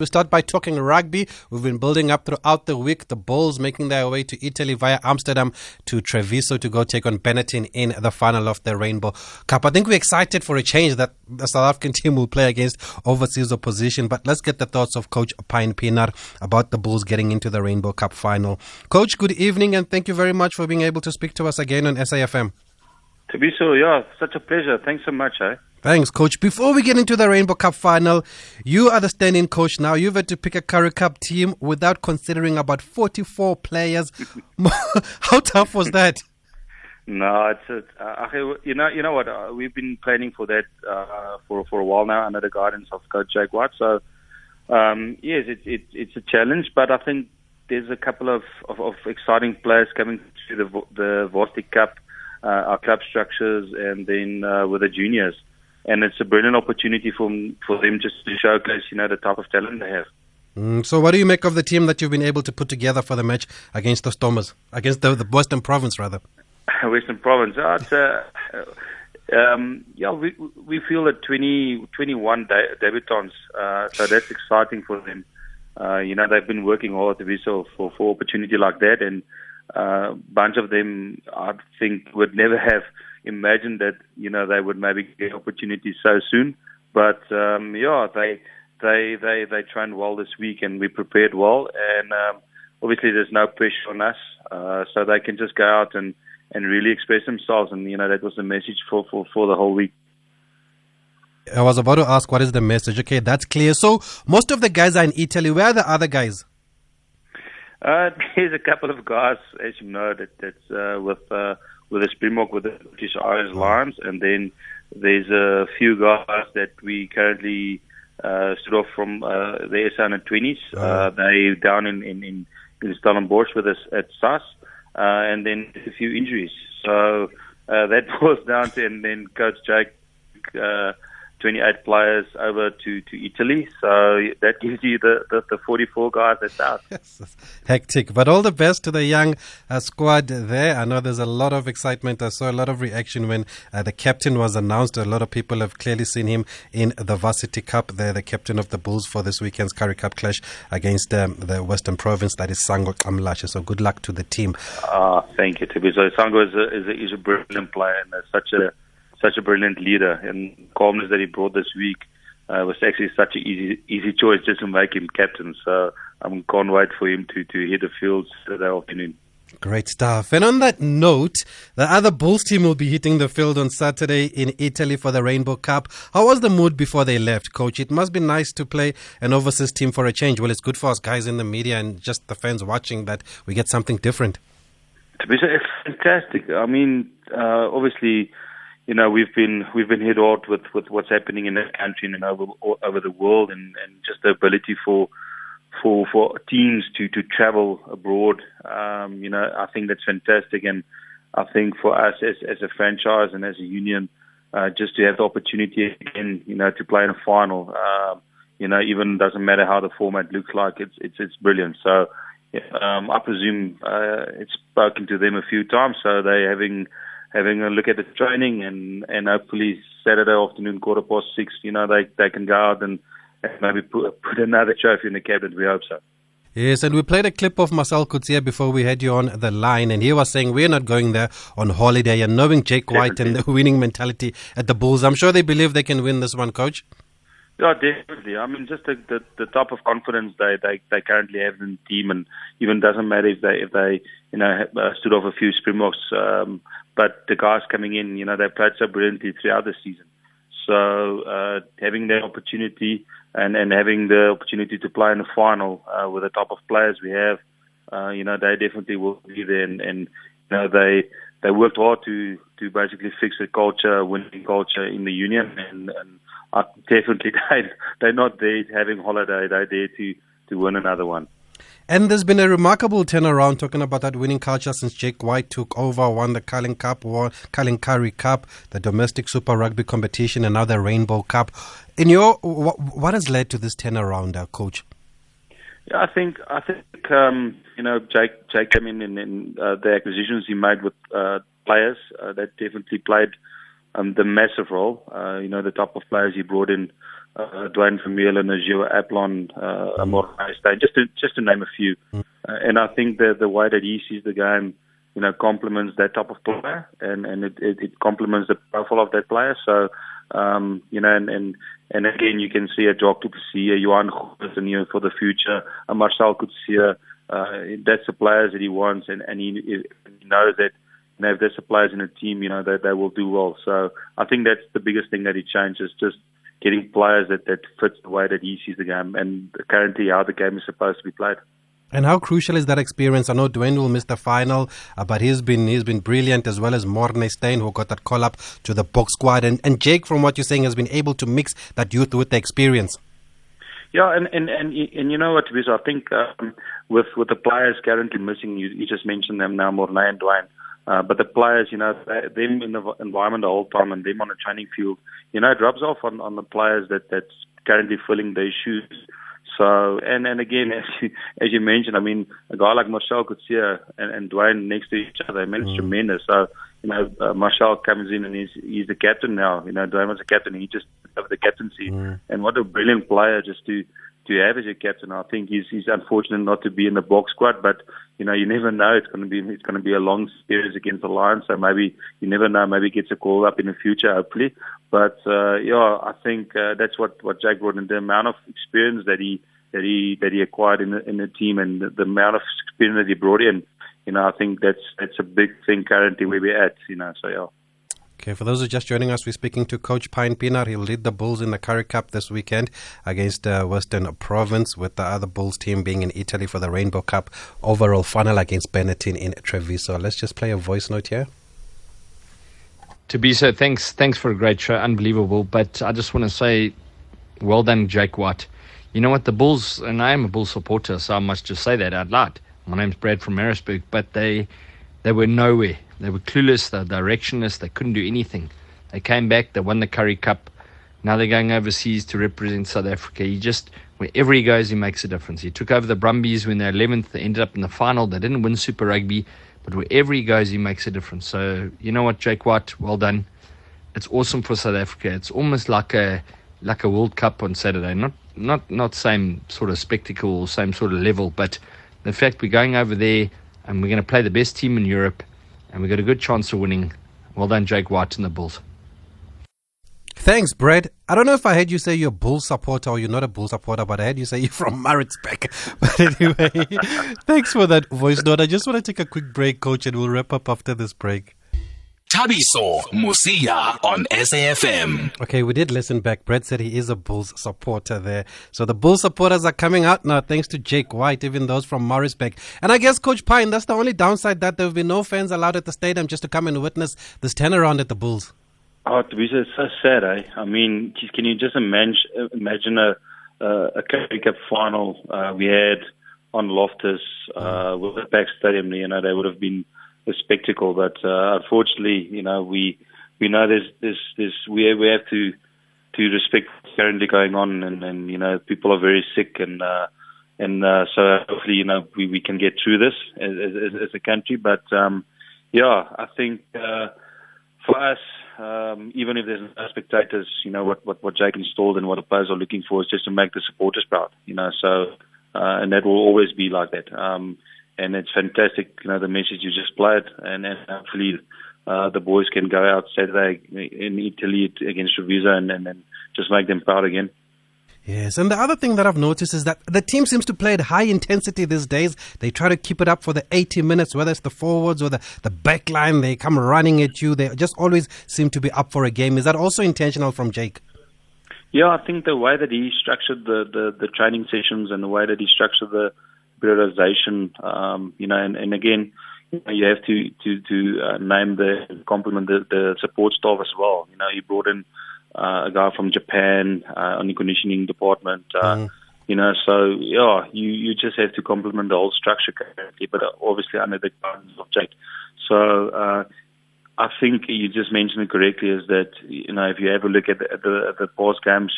We start by talking rugby. We've been building up throughout the week. The Bulls making their way to Italy via Amsterdam to Treviso to go take on Benetton in the final of the Rainbow Cup. I think we're excited for a change that the South African team will play against overseas opposition. But let's get the thoughts of Coach Pine Pienaar about the Bulls getting into the Rainbow Cup final. Coach, good evening and thank you very much for being able to speak to us again on SAFM. Treviso, yeah, such a pleasure. Thanks so much, eh? Thanks, coach. Before we get into the Rainbow Cup final, you are the standing coach now. You've had to pick a Currie Cup team without considering about 44 players. How tough was that? No, it's, it's uh, you know you know what uh, we've been planning for that uh, for for a while now under the guidance of Coach Jake White. So um, yes, it's it, it's a challenge, but I think there's a couple of, of, of exciting players coming to the the Varsity Cup, uh, our club structures, and then uh, with the juniors and it's a brilliant opportunity for for them just to showcase, you know, the type of talent they have. Mm, so, what do you make of the team that you've been able to put together for the match against the Stormers, against the, the Western Province, rather? Western Province. Oh, uh, um, yeah, we we feel that 20, 21 de- debutants, uh, so that's exciting for them. Uh, you know, they've been working hard to be so for for opportunity like that, and uh, bunch of them, I think, would never have imagined that you know they would maybe get opportunities so soon. But um, yeah, they they they they trained well this week, and we prepared well. And um, obviously, there's no pressure on us, uh, so they can just go out and and really express themselves. And you know that was the message for for for the whole week. I was about to ask what is the message. Okay, that's clear. So most of the guys are in Italy. Where are the other guys? Uh, there's a couple of guys, as you know, that that's uh, with uh, with the Springbok with the British Isles Lions, and then there's a few guys that we currently uh, stood off from uh, the SA under 20s. Oh. Uh, they down in in in, in Stellenbosch with us at SAS, uh, and then a few injuries. So uh, that was down to and then Coach Jake. Uh, 28 players over to, to Italy. So that gives you the, the, the 44 guys that's out. Yes, hectic. But all the best to the young uh, squad there. I know there's a lot of excitement. I saw a lot of reaction when uh, the captain was announced. A lot of people have clearly seen him in the Varsity Cup there, the captain of the Bulls for this weekend's Currie Cup clash against um, the Western Province, that is Sango Xamlashe. So good luck to the team. Uh, thank you, Tibi. So Sango is a, is a, is a brilliant player and such a such a brilliant leader, and calmness that he brought this week uh, was actually such an easy easy choice just to make him captain. So I am can't wait for him to to hit the field Saturday afternoon. Great stuff. And on that note, the other Bulls team will be hitting the field on Saturday in Italy for the Rainbow Cup. How was the mood before they left, coach? It must be nice to play an overseas team for a change. Well, it's good for us guys in the media and just the fans watching that we get something different. To be it's fantastic. I mean, uh, obviously, you know we've been we've been hit hard with with what's happening in the country and over over the world, and and just the ability for for for teams to to travel abroad. Um, you know, I think that's fantastic, and I think for us as as a franchise and as a union, uh, just to have the opportunity again, you know, to play in a final. Um, you know, even doesn't matter how the format looks like, it's it's it's brilliant. So. Um, I presume uh, it's spoken to them a few times, so they're having having a look at the training and and hopefully Saturday afternoon, quarter past six, you know, they they can go out and, and maybe put, put another trophy in the cabinet. We hope so. Yes, and we played a clip of Marcel Coetzee before we had you on the line, and he was saying we're not going there on holiday. And knowing Jake White and the winning mentality at the Bulls, I'm sure they believe they can win this one, Coach. Yeah, definitely. I mean, just the, the the type of confidence they they they currently have in the team, and even doesn't matter if they if they you know uh, stood off a few Springboks, um, but the guys coming in, you know, they played so brilliantly throughout the season. So uh, having that opportunity and and having the opportunity to play in the final uh, with the type of players we have, uh, you know, they definitely will be there, and, and you know they they worked hard to to basically fix the culture, winning culture in the union, and, and uh, definitely they they're not there having holiday. They're there to to win another one. And there's been a remarkable turnaround talking about that winning culture since Jake White took over, won the Carling Cup, won Carling Currie Cup, the domestic Super Rugby competition, and now the Rainbow Cup. In your, what, what has led to this turnaround, uh, Coach? Yeah, I think I think um, you know Jake Jake came in and, uh, the acquisitions he made with uh, players uh, that definitely played um, the massive role. Uh, you know, the type of players he brought in uh, Duane Vermeulen, Najio Aplon, uh, Amor just to just to name a few. Mm. Uh, and I think that the way that he sees the game, you know, complements that type of player, and and it, it, it complements the profile of that player. So, um, you know, and, and and again, you can see a Jock to see a Johan and you know, for the future, a Marcel Coetzee. Uh, that's the players that he wants, and and he, he knows that you know, if there's a players in a team, you know, they, they will do well. So I think that's the biggest thing that he changes, just getting players that, that fits the way that he sees the game and currently how the game is supposed to be played. And how crucial is that experience? I know Duane will miss the final, uh, but he's been he's been brilliant as well as Morne Steyn, who got that call up to the box squad. And, and Jake, from what you're saying, has been able to mix that youth with the experience. Yeah, and and and, and you know what, Viz, I think um, with with the players currently missing, you, you just mentioned them now, Morne and Duane. Uh, but the players, you know, them in the environment the whole time and them on the training field, you know, it rubs off on, on the players that that's currently filling their shoes. So, and and again, as you, as you mentioned, I mean, a guy like Marcel Coetzee and, and Duane next to each other, I mean, it's mm. tremendous. So, you know, uh, Marcel comes in and he's he's the captain now. You know, Duane was a captain, he just have the captaincy, mm. and what a brilliant player just to to have as your captain. I think he's he's unfortunate not to be in the box squad, but you know you never know. It's going to be it's going to be a long series against the Lions, so maybe you never know. Maybe gets a call up in the future, hopefully. But uh, yeah, I think uh, that's what what Jake brought in the amount of experience that he that he that he acquired in the in the team and the, the amount of experience that he brought in. You know, I think that's that's a big thing currently where we're at. You know, so yeah. Okay, for those who are just joining us, we're speaking to Coach Pine Pienaar. He'll lead the Bulls in the Currie Cup this weekend against uh, Western Province, with the other Bulls team being in Italy for the Rainbow Cup overall final against Benetton in Treviso. Let's just play a voice note here. Thabiso, thanks, thanks for a great show, unbelievable. But I just want to say, well done, Jake White. You know what, the Bulls, and I am a Bulls supporter, so I must just say that out loud. My name's Brad from Maritzburg, but they they were nowhere. They were clueless, they were directionless, they couldn't do anything. They came back, they won the Currie Cup. Now they're going overseas to represent South Africa. He just, wherever he goes, he makes a difference. He took over the Brumbies when they're 11th. They ended up in the final. They didn't win Super Rugby, but wherever he goes, he makes a difference. So, you know what, Jake White, well done. It's awesome for South Africa. It's almost like a like a World Cup on Saturday. Not not not same sort of spectacle, same sort of level, but the fact we're going over there and we're going to play the best team in Europe and we've got a good chance of winning. Well done, Jake White and the Bulls. Thanks, Brad. I don't know if I heard you say you're a Bull supporter or you're not a Bull supporter, but I heard you say you're from Maritzburg. But anyway, thanks for that voice note. I just want to take a quick break, Coach, and we'll wrap up after this break. Thabiso Mosia on SAFM. Okay, we did listen back. Brett said he is a Bulls supporter there. So the Bulls supporters are coming out now thanks to Jake White, even those from Maritzburg. And I guess, Coach Pine, that's the only downside that there will be no fans allowed at the stadium just to come and witness this turnaround at the Bulls. Oh, to be so, so sad, eh? I mean, can you just imagine, imagine a, uh, a Currie Cup final uh, we had on Loftus uh, with the packed stadium? You know, they would have been a spectacle. But uh, unfortunately, you know, we we know there's there's there's we we have to to respect what's currently going on, and and you know, people are very sick, and uh, and uh, so hopefully, you know, we we can get through this as as, as a country. But um, yeah, I think uh, for us. Um, even if there's no spectators, you know what, what what Jake installed and what the players are looking for is just to make the supporters proud. You know, so uh, and that will always be like that. Um, and it's fantastic, you know, the message you just played, and, and hopefully uh, the boys can go out Saturday in Italy against Treviso and, and, and just make them proud again. Yes, and the other thing that I've noticed is that the team seems to play at high intensity these days. They try to keep it up for the 80 minutes, whether it's the forwards or the, the back line. They come running at you. They just always seem to be up for a game. Is that also intentional from Jake? Yeah, I think the way that he structured the, the, the training sessions and the way that he structured the, periodization, um, you know, and, and again, you, know, you have to to to uh, name the compliment the, the support staff as well. You know, he brought in uh, a guy from Japan uh, on the conditioning department. Uh, mm. You know, so yeah, you you just have to complement the whole structure currently, but obviously under the guidance of Jake. So uh, I think you just mentioned it correctly. Is that you know if you have a look at the at the, at the past games,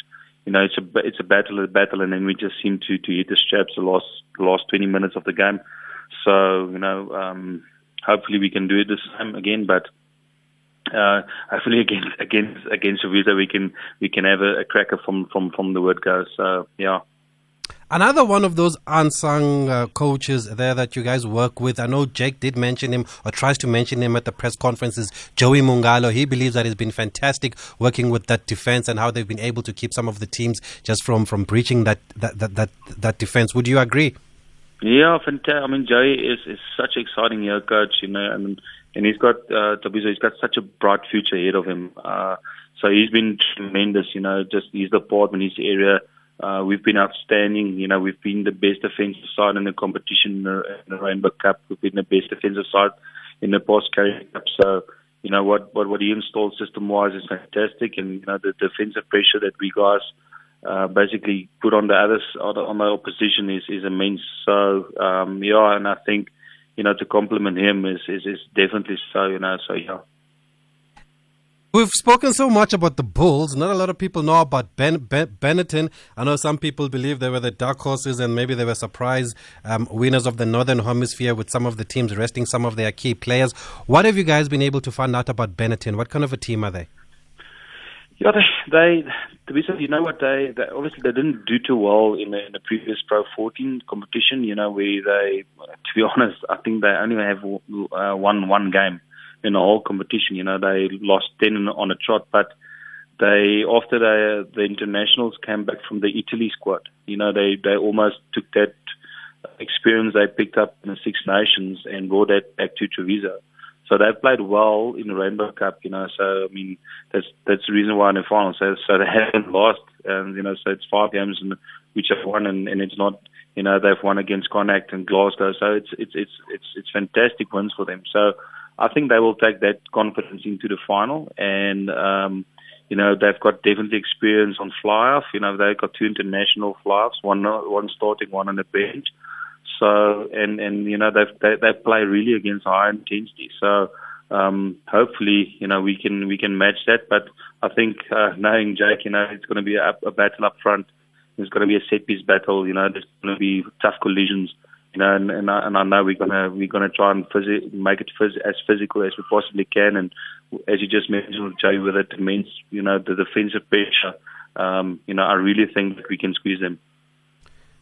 you know, it's a it's a battle, a battle, and then we just seem to to hit the straps the last the last 20 minutes of the game. So you know, um, hopefully we can do it this time again. But uh, hopefully against against against Treviso we can we can have a, a cracker from from from the word go. So yeah. Another one of those unsung uh, coaches there that you guys work with. I know Jake did mention him or tries to mention him at the press conferences. Joey Mongalo. He believes that it's been fantastic working with that defense and how they've been able to keep some of the teams just from from breaching that that that that, that defense. Would you agree? Yeah, fantastic. I mean, Joey is is such an exciting young coach, you know, and and he's got uh. He's got such a bright future ahead of him. Uh, so he's been tremendous, you know. Just he's the part in his area uh, we've been outstanding. You know, we've been the best defensive side in the competition in the, in the Rainbow Cup. We've been the best defensive side in the Boss Carry Cup. So, you know, what, what, what he installed system wise is fantastic. And, you know, the defensive pressure that we guys uh, basically put on the others, on the opposition is, is immense. So, um, yeah, and I think, you know, to compliment him is, is, is definitely so, you know, so yeah. We've spoken so much about the Bulls. Not a lot of people know about ben, ben, Benetton. I know some people believe they were the dark horses and maybe they were surprise um, winners of the Northern Hemisphere with some of the teams resting some of their key players. What have you guys been able to find out about Benetton? What kind of a team are they? Yeah, they, they to be you know what they, they obviously they didn't do too well in the, in the previous Pro 14 competition. You know where they, to be honest, I think they only have uh, one one game in the whole competition. You know, they lost 10 on a trot, but they after the the internationals came back from the Italy squad. You know, they they almost took that experience they picked up in the Six Nations and brought that back to Treviso. So they've played well in the Rainbow Cup, you know. So I mean, that's that's the reason why in the final. So so they haven't lost, and you know, so it's five games in which have won, and, and it's not, you know, they've won against Connacht and Glasgow. So it's it's it's it's it's fantastic wins for them. So I think they will take that confidence into the final. And, um, you know, they've got definitely experience on fly off. You know, they've got two international fly offs, one, one starting, one on the bench. So, and, and, you know, they've, they, they play really against high intensity. So, um, hopefully, you know, we can, we can match that. But I think, uh, knowing Jake, you know, it's going to be a, a battle up front. There's going to be a set piece battle. You know, there's going to be tough collisions you know, and, and, I, and I know we're gonna we're gonna try and phys- make it phys- as physical as we possibly can. And as you just mentioned, Jay, with it means you know, the defensive pressure. Um, you know, I really think that we can squeeze them.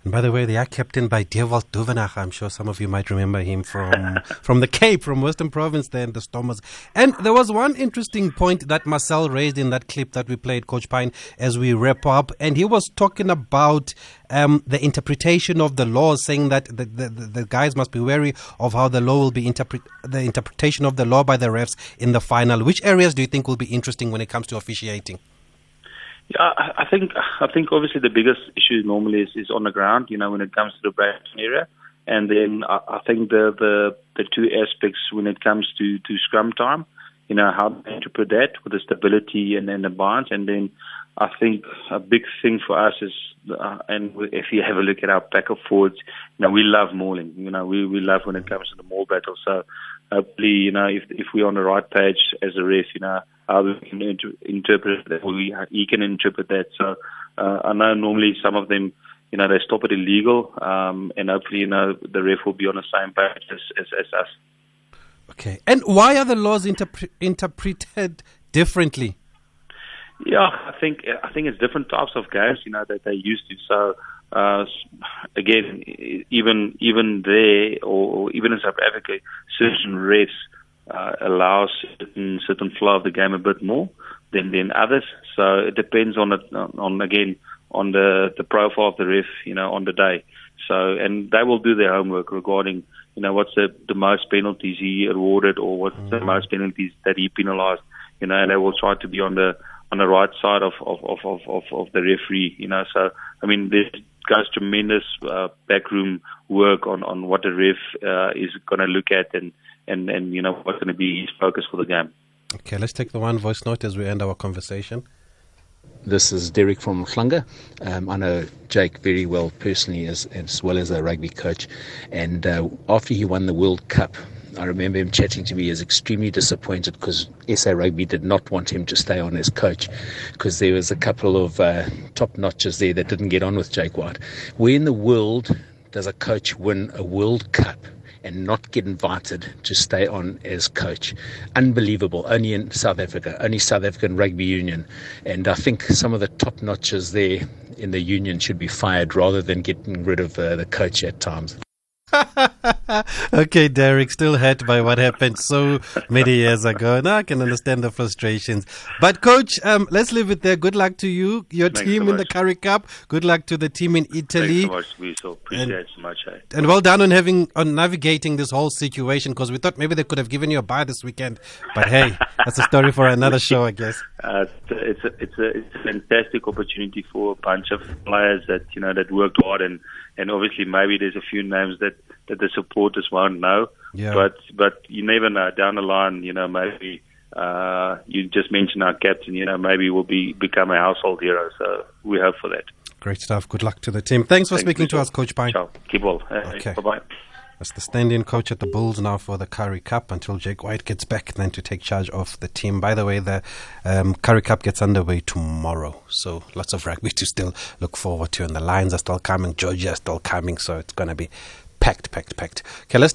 And by the way, they are captained by Dewaldt Duvenage. I'm sure some of you might remember him from from the Cape, from Western Province, there in the Stormers. And there was one interesting point that Marcel raised in that clip that we played, Coach Pine, as we wrap up. And he was talking about um, the interpretation of the law, saying that the, the, the, guys must be wary of how the law will be interpret the interpretation of the law by the refs in the final. Which areas do you think will be interesting when it comes to officiating? Yeah, I think I think obviously the biggest issue normally is, is on the ground. You know, when it comes to the Brampton area, and then I, I think the, the the two aspects when it comes to to scrum time. You know how to interpret that with the stability and, then the balance, and then I think a big thing for us is, uh, and if you have a look at our backup forwards, you know we love mauling. You know we we love when it comes to the maul battle. So hopefully, you know if if we're on the right page as a ref, you know how we can inter- interpret that, we, he can interpret that. So uh, I know normally some of them, you know, they stop it illegal, um, and hopefully, you know, the ref will be on the same page as, as, as us. Okay. And why are the laws interpre- interpreted differently? Yeah, I think I think it's different types of games, you know, that they used to. So uh, again, even even there, or, even in South Africa, certain refs uh, allows certain certain flow of the game a bit more than than others. So it depends on it on again on the the profile of the ref, you know, on the day. So and they will do their homework regarding you know what's the the most penalties he awarded or what's mm-hmm. the most penalties that he penalized. You know, and they will try to be on the on the right side of of of of, of, the referee. You know, so I mean there goes tremendous uh, backroom work on on what the ref uh, is going to look at and and, and you know what's going to be his focus for the game. Okay, let's take the one voice note as we end our conversation. This is Derek from Mhlanga. Um, I know Jake very well personally, as, as well as a rugby coach. And uh, after he won the World Cup, I remember him chatting to me as extremely disappointed because SA Rugby did not want him to stay on as coach because there was a couple of uh, top notches there that didn't get on with Jake White. Where in the world does a coach win a World Cup and not get invited to stay on as coach. Unbelievable. Only in South Africa, only South African Rugby Union. And I think some of the top notches there in the union should be fired rather than getting rid of uh, the coach at times. okay, Derek, still hurt by what happened so many years ago. Now I can understand the frustrations. But, coach, um, let's leave it there. Good luck to you, your Thanks team so in the. Currie Cup. Good luck to the team in Italy. Thanks so much, Weasel. Appreciate it so much. Eh? And well done on having on navigating this whole situation because we thought maybe they could have given you a bye this weekend. But hey, that's a story for another show, I guess. Uh, it's a, it's a it's a fantastic opportunity for a bunch of players that you know that worked hard and and obviously maybe there's a few names that that the supporters won't know. Yeah. But but you never know. Down the line, you know maybe uh, you just mentioned our captain. You know maybe we will be become a household hero. So we hope for that. Great stuff. Good luck to the team. Thanks for Thank speaking to us, Coach Pine. Ciao. Keep well. Okay. Bye bye. That's the stand-in coach at the Bulls now for the Currie Cup until Jake White gets back then to take charge of the team. By the way, the um, Currie Cup gets underway tomorrow, so lots of rugby to still look forward to. And the Lions are still coming, Georgia is still coming, so it's going to be packed, packed, packed. Okay, let's